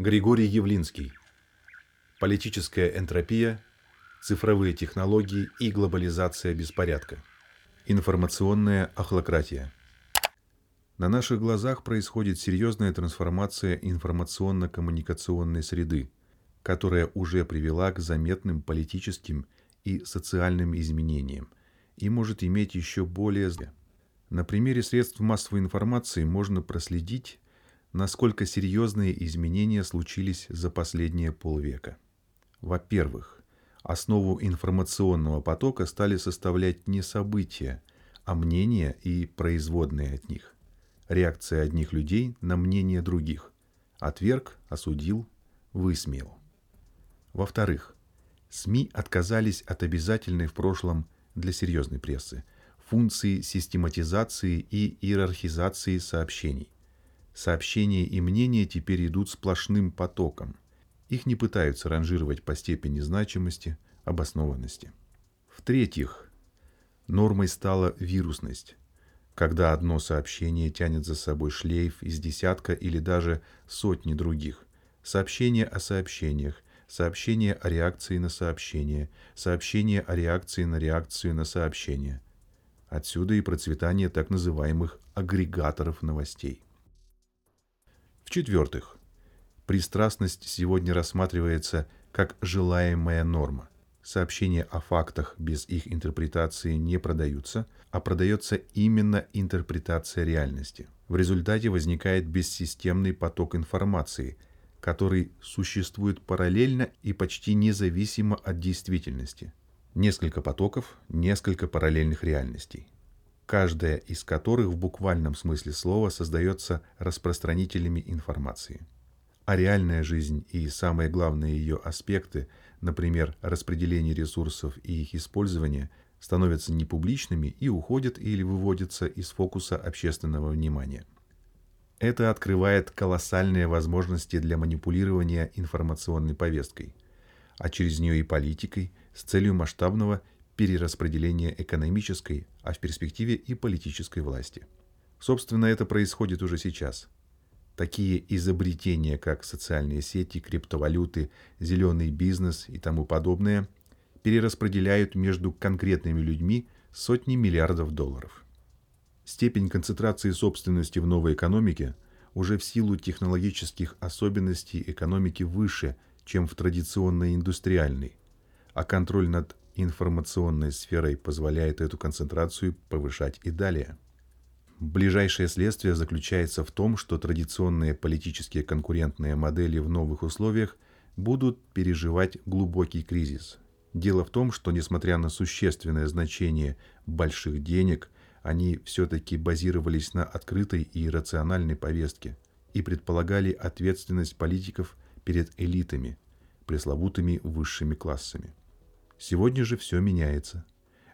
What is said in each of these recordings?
Григорий Явлинский. Политическая энтропия, цифровые технологии и глобализация беспорядка. Информационная охлократия. На наших глазах происходит серьезная трансформация информационно-коммуникационной среды, которая уже привела к заметным политическим и социальным изменениям и может иметь еще более... На примере средств массовой информации можно проследить насколько серьезные изменения случились за последние полвека. Во-первых, основу информационного потока стали составлять не события, а мнения и производные от них. Реакция одних людей на мнение других. Отверг, осудил, высмеял. Во-вторых, СМИ отказались от обязательной в прошлом для серьезной прессы функции систематизации и иерархизации сообщений – Сообщения и мнения теперь идут сплошным потоком. Их не пытаются ранжировать по степени значимости, обоснованности. В-третьих, нормой стала вирусность, когда одно сообщение тянет за собой шлейф из десятка или даже сотни других. Сообщение о сообщениях, сообщение о реакции на сообщение, сообщение о реакции на реакцию на сообщение. Отсюда и процветание так называемых агрегаторов новостей. В-четвертых, пристрастность сегодня рассматривается как желаемая норма. Сообщения о фактах без их интерпретации не продаются, а продается именно интерпретация реальности. В результате возникает бессистемный поток информации, который существует параллельно и почти независимо от действительности. Несколько потоков, несколько параллельных реальностей каждая из которых в буквальном смысле слова создается распространителями информации. А реальная жизнь и самые главные ее аспекты, например, распределение ресурсов и их использование, становятся непубличными и уходят или выводятся из фокуса общественного внимания. Это открывает колоссальные возможности для манипулирования информационной повесткой, а через нее и политикой с целью масштабного перераспределения экономической, а в перспективе и политической власти. Собственно, это происходит уже сейчас. Такие изобретения, как социальные сети, криптовалюты, зеленый бизнес и тому подобное, перераспределяют между конкретными людьми сотни миллиардов долларов. Степень концентрации собственности в новой экономике уже в силу технологических особенностей экономики выше, чем в традиционной индустриальной, а контроль над информационной сферой позволяет эту концентрацию повышать и далее. Ближайшее следствие заключается в том, что традиционные политические конкурентные модели в новых условиях будут переживать глубокий кризис. Дело в том, что несмотря на существенное значение больших денег, они все-таки базировались на открытой и рациональной повестке и предполагали ответственность политиков перед элитами, пресловутыми высшими классами. Сегодня же все меняется.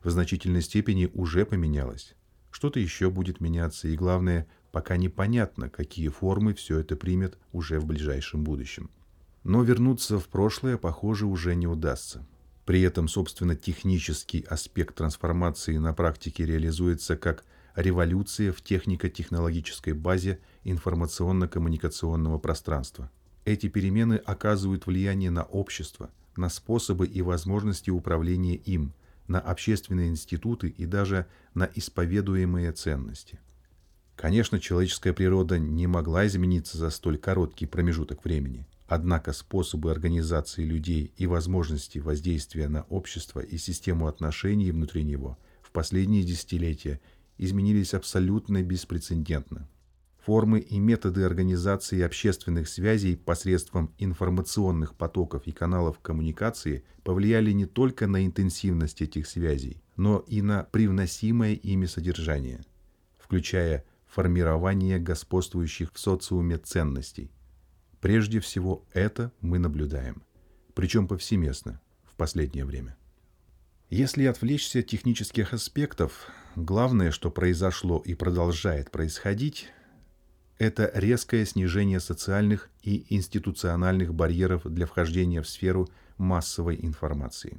В значительной степени уже поменялось. Что-то еще будет меняться, и главное, пока непонятно, какие формы все это примет уже в ближайшем будущем. Но вернуться в прошлое, похоже, уже не удастся. При этом, собственно, технический аспект трансформации на практике реализуется как революция в технико-технологической базе информационно-коммуникационного пространства. Эти перемены оказывают влияние на общество – на способы и возможности управления им, на общественные институты и даже на исповедуемые ценности. Конечно, человеческая природа не могла измениться за столь короткий промежуток времени. Однако способы организации людей и возможности воздействия на общество и систему отношений внутри него в последние десятилетия изменились абсолютно беспрецедентно. Формы и методы организации общественных связей посредством информационных потоков и каналов коммуникации повлияли не только на интенсивность этих связей, но и на привносимое ими содержание, включая формирование господствующих в социуме ценностей. Прежде всего это мы наблюдаем, причем повсеместно в последнее время. Если отвлечься от технических аспектов, главное, что произошло и продолжает происходить, это резкое снижение социальных и институциональных барьеров для вхождения в сферу массовой информации.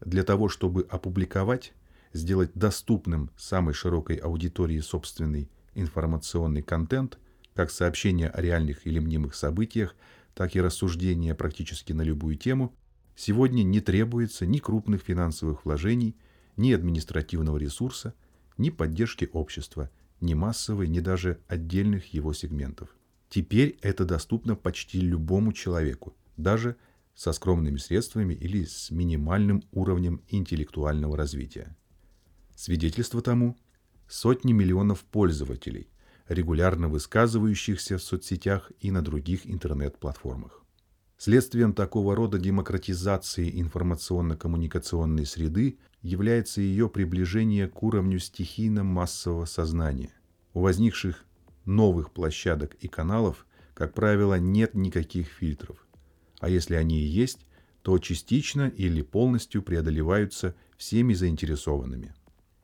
Для того, чтобы опубликовать, сделать доступным самой широкой аудитории собственный информационный контент, как сообщения о реальных или мнимых событиях, так и рассуждения практически на любую тему, сегодня не требуется ни крупных финансовых вложений, ни административного ресурса, ни поддержки общества, ни массовой, ни даже отдельных его сегментов. Теперь это доступно почти любому человеку, даже со скромными средствами или с минимальным уровнем интеллектуального развития. Свидетельство тому – сотни миллионов пользователей, регулярно высказывающихся в соцсетях и на других интернет-платформах. Следствием такого рода демократизации информационно-коммуникационной среды является ее приближение к уровню стихийно-массового сознания. У возникших новых площадок и каналов, как правило, нет никаких фильтров. А если они и есть, то частично или полностью преодолеваются всеми заинтересованными.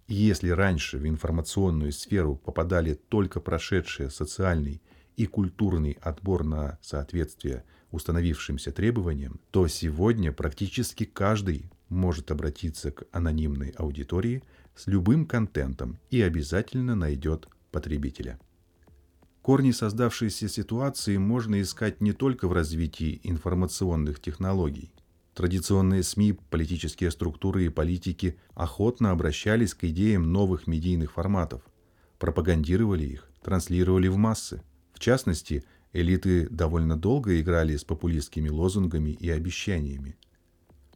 И если раньше в информационную сферу попадали только прошедшие социальный и культурный отбор на соответствие установившимся требованиям, то сегодня практически каждый может обратиться к анонимной аудитории с любым контентом и обязательно найдет потребителя. Корни создавшейся ситуации можно искать не только в развитии информационных технологий. Традиционные СМИ, политические структуры и политики охотно обращались к идеям новых медийных форматов, пропагандировали их, транслировали в массы. В частности, элиты довольно долго играли с популистскими лозунгами и обещаниями.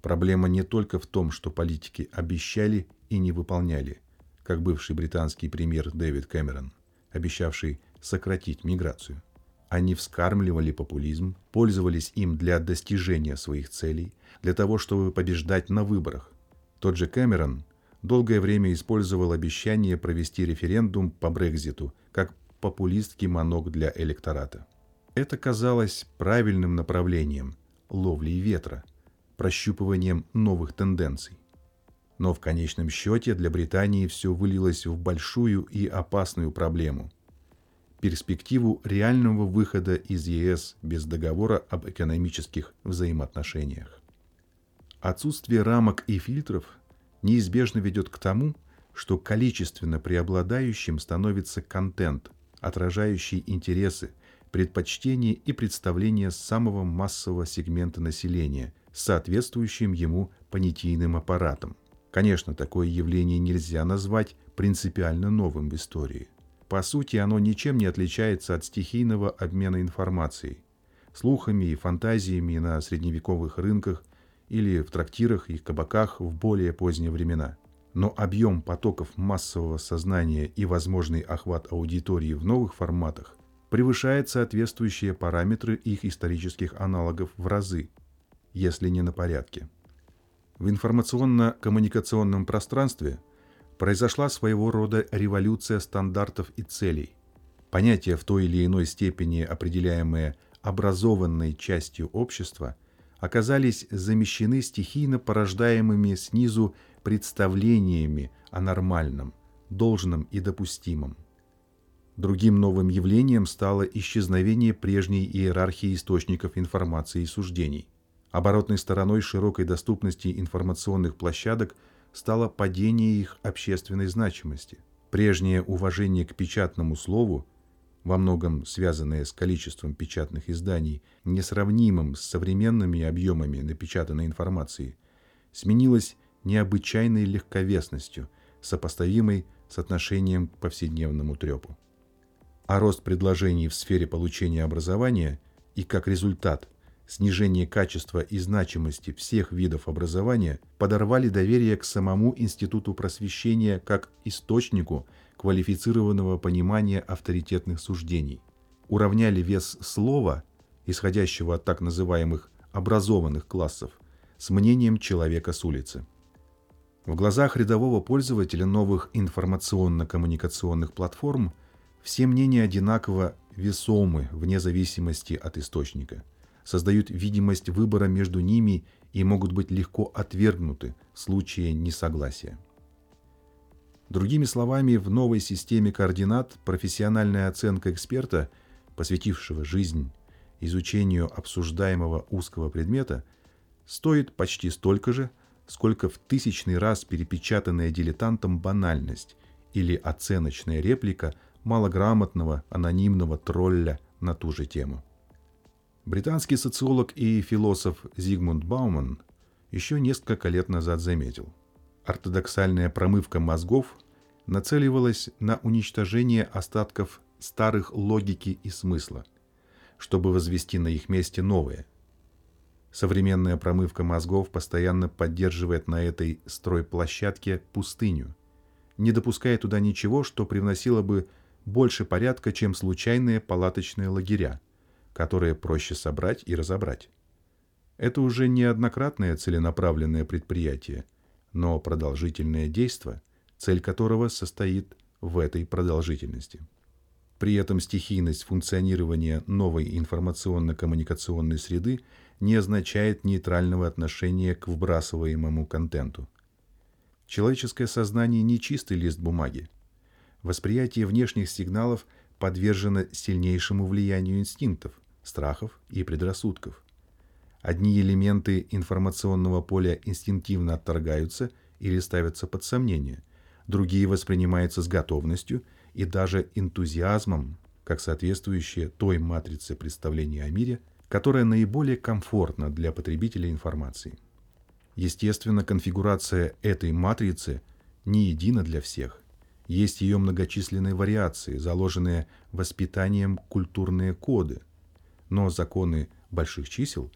Проблема не только в том, что политики обещали и не выполняли, как бывший британский премьер Дэвид Кэмерон, обещавший сократить миграцию. Они вскармливали популизм, пользовались им для достижения своих целей, для того, чтобы побеждать на выборах. Тот же Кэмерон долгое время использовал обещание провести референдум по Брекзиту как популистский манок для электората. Это казалось правильным направлением ловли ветра, прощупыванием новых тенденций. Но в конечном счете для Британии все вылилось в большую и опасную проблему – перспективу реального выхода из ЕС без договора об экономических взаимоотношениях. Отсутствие рамок и фильтров неизбежно ведет к тому, что количественно преобладающим становится контент, отражающий интересы, предпочтения и представления самого массового сегмента населения с соответствующим ему понятийным аппаратом. Конечно, такое явление нельзя назвать принципиально новым в истории – по сути, оно ничем не отличается от стихийного обмена информацией, слухами и фантазиями на средневековых рынках или в трактирах и кабаках в более поздние времена. Но объем потоков массового сознания и возможный охват аудитории в новых форматах превышает соответствующие параметры их исторических аналогов в разы, если не на порядке. В информационно-коммуникационном пространстве произошла своего рода революция стандартов и целей. Понятия в той или иной степени определяемые образованной частью общества оказались замещены стихийно порождаемыми снизу представлениями о нормальном, должном и допустимом. Другим новым явлением стало исчезновение прежней иерархии источников информации и суждений. Оборотной стороной широкой доступности информационных площадок – стало падение их общественной значимости. Прежнее уважение к печатному слову, во многом связанное с количеством печатных изданий, несравнимым с современными объемами напечатанной информации, сменилось необычайной легковесностью, сопоставимой с отношением к повседневному трепу. А рост предложений в сфере получения образования и, как результат, снижение качества и значимости всех видов образования подорвали доверие к самому Институту просвещения как источнику квалифицированного понимания авторитетных суждений, уравняли вес слова, исходящего от так называемых образованных классов, с мнением человека с улицы. В глазах рядового пользователя новых информационно-коммуникационных платформ все мнения одинаково весомы вне зависимости от источника – создают видимость выбора между ними и могут быть легко отвергнуты в случае несогласия. Другими словами, в новой системе координат профессиональная оценка эксперта, посвятившего жизнь изучению обсуждаемого узкого предмета, стоит почти столько же, сколько в тысячный раз перепечатанная дилетантом банальность или оценочная реплика малограмотного анонимного тролля на ту же тему. Британский социолог и философ Зигмунд Бауман еще несколько лет назад заметил, ортодоксальная промывка мозгов нацеливалась на уничтожение остатков старых логики и смысла, чтобы возвести на их месте новые. Современная промывка мозгов постоянно поддерживает на этой стройплощадке пустыню, не допуская туда ничего, что привносило бы больше порядка, чем случайные палаточные лагеря, которые проще собрать и разобрать. Это уже неоднократное целенаправленное предприятие, но продолжительное действо, цель которого состоит в этой продолжительности. При этом стихийность функционирования новой информационно-коммуникационной среды не означает нейтрального отношения к вбрасываемому контенту. Человеческое сознание не чистый лист бумаги. Восприятие внешних сигналов подвержено сильнейшему влиянию инстинктов, страхов и предрассудков. Одни элементы информационного поля инстинктивно отторгаются или ставятся под сомнение, другие воспринимаются с готовностью и даже энтузиазмом, как соответствующие той матрице представления о мире, которая наиболее комфортна для потребителя информации. Естественно, конфигурация этой матрицы не едина для всех. Есть ее многочисленные вариации, заложенные воспитанием культурные коды. Но законы больших чисел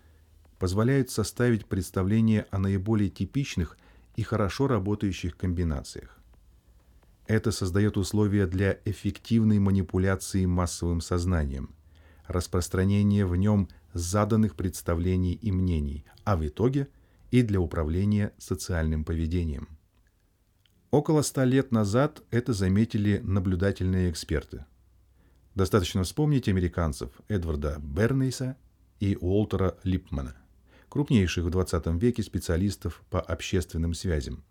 позволяют составить представление о наиболее типичных и хорошо работающих комбинациях. Это создает условия для эффективной манипуляции массовым сознанием, распространения в нем заданных представлений и мнений, а в итоге – и для управления социальным поведением. Около ста лет назад это заметили наблюдательные эксперты. Достаточно вспомнить американцев Эдварда Бернейса и Уолтера Липмана, крупнейших в 20 веке специалистов по общественным связям.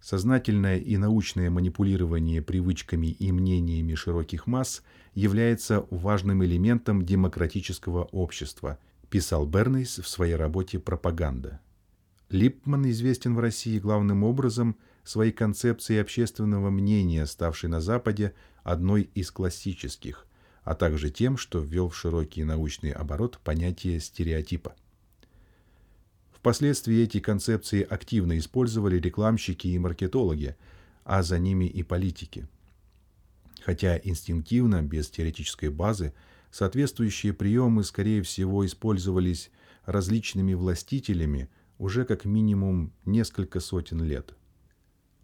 Сознательное и научное манипулирование привычками и мнениями широких масс является важным элементом демократического общества, писал Бернейс в своей работе «Пропаганда». Липман известен в России главным образом своей концепцией общественного мнения, ставшей на Западе одной из классических, а также тем, что ввел в широкий научный оборот понятие стереотипа. Впоследствии эти концепции активно использовали рекламщики и маркетологи, а за ними и политики. Хотя инстинктивно, без теоретической базы, соответствующие приемы, скорее всего, использовались различными властителями – уже как минимум несколько сотен лет.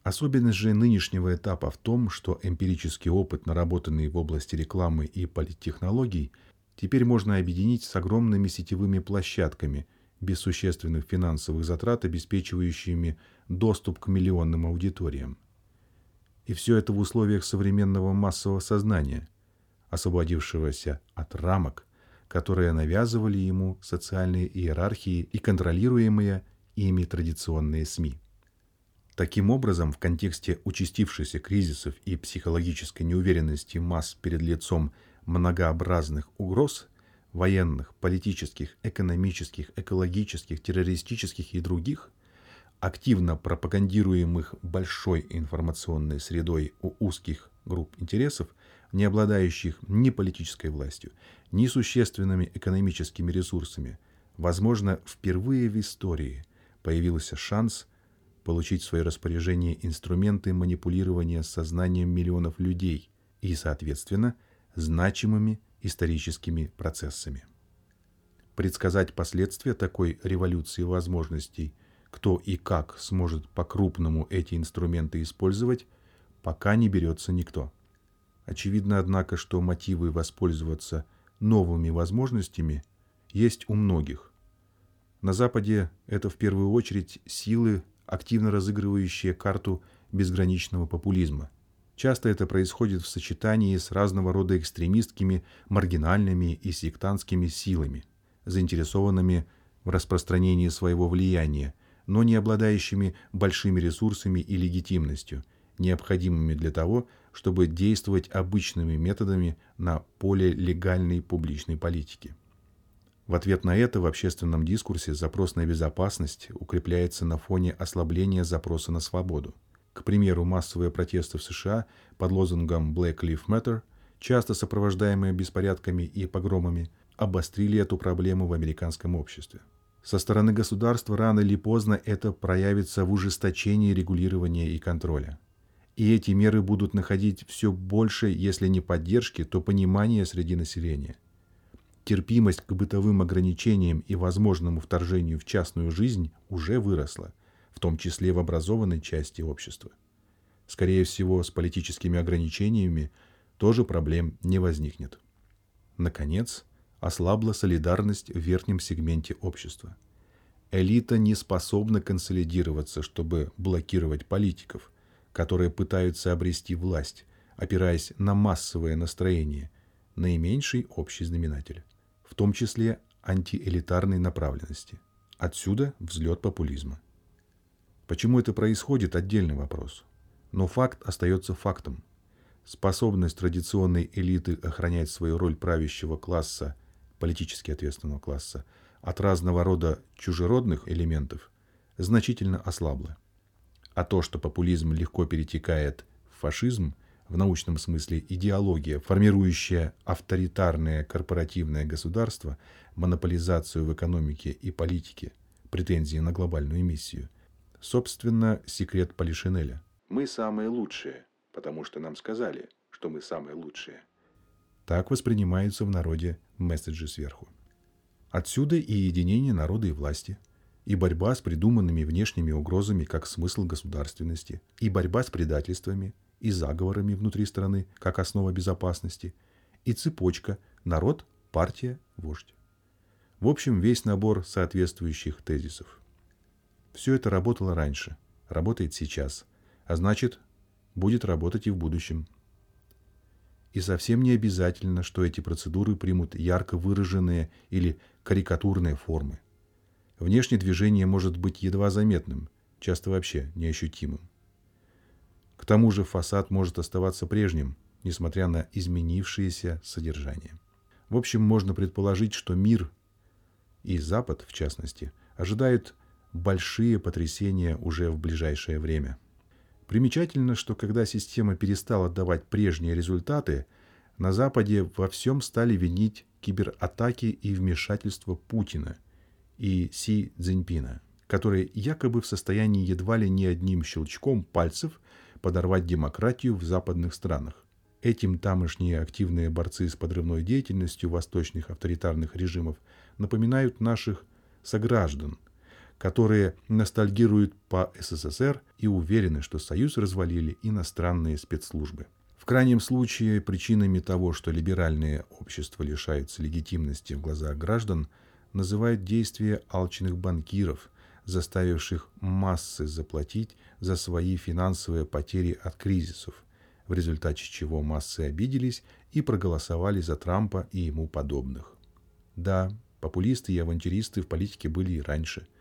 Особенность же нынешнего этапа в том, что эмпирический опыт, наработанный в области рекламы и политтехнологий, теперь можно объединить с огромными сетевыми площадками, без существенных финансовых затрат, обеспечивающими доступ к миллионным аудиториям. И все это в условиях современного массового сознания, освободившегося от рамок – которые навязывали ему социальные иерархии и контролируемые ими традиционные СМИ. Таким образом, в контексте участившихся кризисов и психологической неуверенности масс перед лицом многообразных угроз – военных, политических, экономических, экологических, террористических и других, активно пропагандируемых большой информационной средой у узких групп интересов – не обладающих ни политической властью, ни существенными экономическими ресурсами, возможно, впервые в истории появился шанс получить в свое распоряжение инструменты манипулирования сознанием миллионов людей и, соответственно, значимыми историческими процессами. Предсказать последствия такой революции возможностей, кто и как сможет по-крупному эти инструменты использовать, пока не берется никто. Очевидно, однако, что мотивы воспользоваться новыми возможностями есть у многих. На Западе это в первую очередь силы, активно разыгрывающие карту безграничного популизма. Часто это происходит в сочетании с разного рода экстремистскими, маргинальными и сектантскими силами, заинтересованными в распространении своего влияния, но не обладающими большими ресурсами и легитимностью, необходимыми для того, чтобы действовать обычными методами на поле легальной публичной политики. В ответ на это в общественном дискурсе запрос на безопасность укрепляется на фоне ослабления запроса на свободу. К примеру, массовые протесты в США под лозунгом Black Lives Matter, часто сопровождаемые беспорядками и погромами, обострили эту проблему в американском обществе. Со стороны государства рано или поздно это проявится в ужесточении регулирования и контроля. И эти меры будут находить все больше, если не поддержки, то понимания среди населения. Терпимость к бытовым ограничениям и возможному вторжению в частную жизнь уже выросла, в том числе в образованной части общества. Скорее всего, с политическими ограничениями тоже проблем не возникнет. Наконец, ослабла солидарность в верхнем сегменте общества. Элита не способна консолидироваться, чтобы блокировать политиков, которые пытаются обрести власть, опираясь на массовое настроение, наименьший общий знаменатель, в том числе антиэлитарной направленности. Отсюда взлет популизма. Почему это происходит – отдельный вопрос. Но факт остается фактом. Способность традиционной элиты охранять свою роль правящего класса политически ответственного класса, от разного рода чужеродных элементов значительно ослабла. А то, что популизм легко перетекает в фашизм, в научном смысле идеология, формирующая авторитарное корпоративное государство, монополизацию в экономике и политике, претензии на глобальную миссию, собственно, секрет Полишинеля. Мы самые лучшие, потому что нам сказали, что мы самые лучшие. Так воспринимаются в народе месседжи сверху. Отсюда и единение народа и власти, и борьба с придуманными внешними угрозами как смысл государственности, и борьба с предательствами, и заговорами внутри страны как основа безопасности, и цепочка народ, партия, вождь. В общем, весь набор соответствующих тезисов. Все это работало раньше, работает сейчас, а значит, будет работать и в будущем. И совсем не обязательно, что эти процедуры примут ярко выраженные или карикатурные формы. Внешнее движение может быть едва заметным, часто вообще неощутимым. К тому же фасад может оставаться прежним, несмотря на изменившееся содержание. В общем, можно предположить, что мир и Запад, в частности, ожидают большие потрясения уже в ближайшее время. Примечательно, что когда система перестала давать прежние результаты, на Западе во всем стали винить кибератаки и вмешательство Путина и Си Цзиньпина, которые якобы в состоянии едва ли не одним щелчком пальцев подорвать демократию в западных странах. Этим тамошние активные борцы с подрывной деятельностью восточных авторитарных режимов напоминают наших сограждан – которые ностальгируют по СССР и уверены, что Союз развалили иностранные спецслужбы. В крайнем случае, причинами того, что либеральные общества лишаются легитимности в глазах граждан, называют действия алчных банкиров, заставивших массы заплатить за свои финансовые потери от кризисов, в результате чего массы обиделись и проголосовали за Трампа и ему подобных. Да, популисты и авантюристы в политике были и раньше –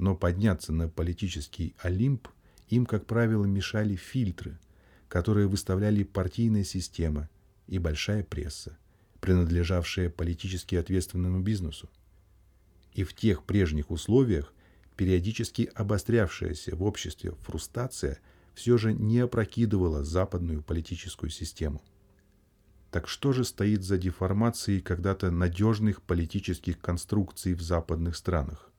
но подняться на политический Олимп им, как правило, мешали фильтры, которые выставляли партийная система и большая пресса, принадлежавшая политически ответственному бизнесу. И в тех прежних условиях периодически обострявшаяся в обществе фрустрация все же не опрокидывала западную политическую систему. Так что же стоит за деформацией когда-то надежных политических конструкций в западных странах?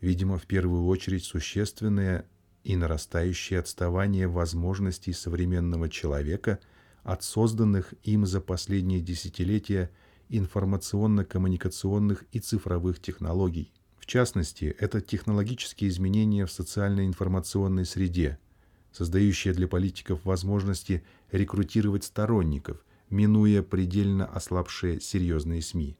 видимо, в первую очередь существенное и нарастающее отставание возможностей современного человека от созданных им за последние десятилетия информационно-коммуникационных и цифровых технологий. Частности, это технологические изменения в социально-информационной среде, создающие для политиков возможности рекрутировать сторонников, минуя предельно ослабшие серьезные СМИ.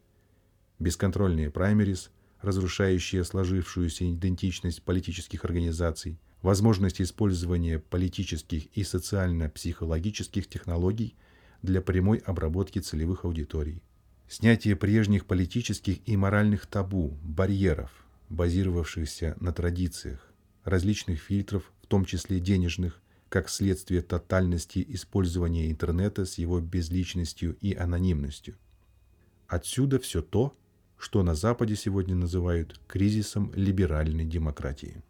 Бесконтрольные праймерис – разрушающие сложившуюся идентичность политических организаций, возможность использования политических и социально-психологических технологий для прямой обработки целевых аудиторий, снятие прежних политических и моральных табу, барьеров, базировавшихся на традициях, различных фильтров, в том числе денежных, как следствие тотальности использования интернета с его безличностью и анонимностью. Отсюда все то, что на Западе сегодня называют кризисом либеральной демократии.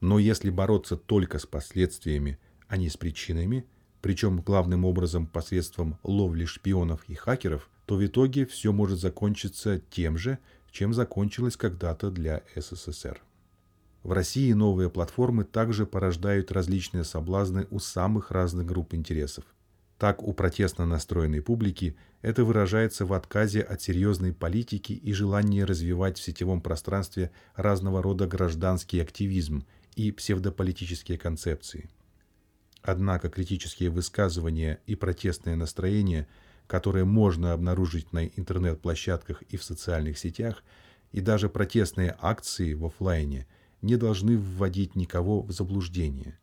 Но если бороться только с последствиями, а не с причинами, причем главным образом посредством ловли шпионов и хакеров, то в итоге все может закончиться тем же, чем закончилось когда-то для СССР. В России новые платформы также порождают различные соблазны у самых разных групп интересов. Так, у протестно настроенной публики это выражается в отказе от серьезной политики и желании развивать в сетевом пространстве разного рода гражданский активизм и псевдополитические концепции. Однако критические высказывания и протестные настроения, которые можно обнаружить на интернет-площадках и в социальных сетях, и даже протестные акции в офлайне – не должны вводить никого в заблуждение.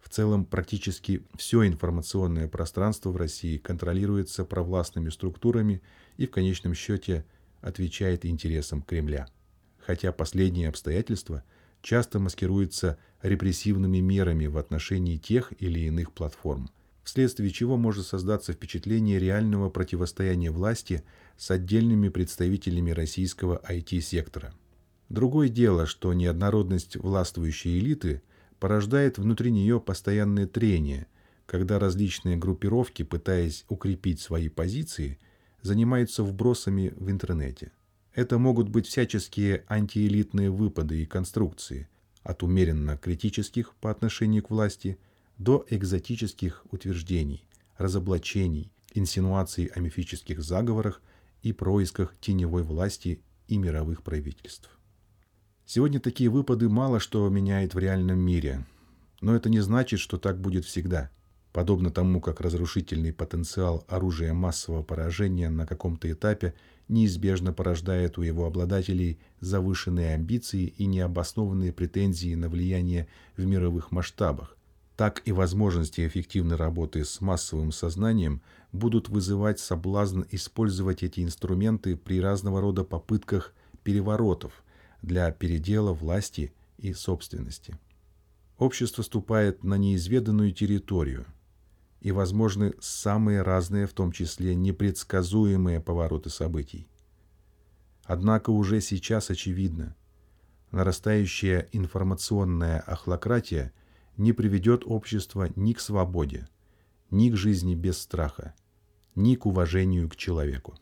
В целом, практически все информационное пространство в России контролируется провластными структурами и в конечном счете отвечает интересам Кремля. Хотя последние обстоятельства часто маскируются репрессивными мерами в отношении тех или иных платформ, вследствие чего может создаться впечатление реального противостояния власти с отдельными представителями российского IT-сектора – Другое дело, что неоднородность властвующей элиты порождает внутри нее постоянное трение, когда различные группировки, пытаясь укрепить свои позиции, занимаются вбросами в интернете. Это могут быть всяческие антиэлитные выпады и конструкции, от умеренно критических по отношению к власти до экзотических утверждений, разоблачений, инсинуаций о мифических заговорах и происках теневой власти и мировых правительств. Сегодня такие выпады мало что меняет в реальном мире, но это не значит, что так будет всегда. Подобно тому, как разрушительный потенциал оружия массового поражения на каком-то этапе неизбежно порождает у его обладателей завышенные амбиции и необоснованные претензии на влияние в мировых масштабах, так и возможности эффективной работы с массовым сознанием будут вызывать соблазн использовать эти инструменты при разного рода попытках переворотов, для передела власти и собственности. Общество ступает на неизведанную территорию, и возможны самые разные, в том числе непредсказуемые повороты событий. Однако уже сейчас очевидно, нарастающая информационная охлократия не приведет общество ни к свободе, ни к жизни без страха, ни к уважению к человеку.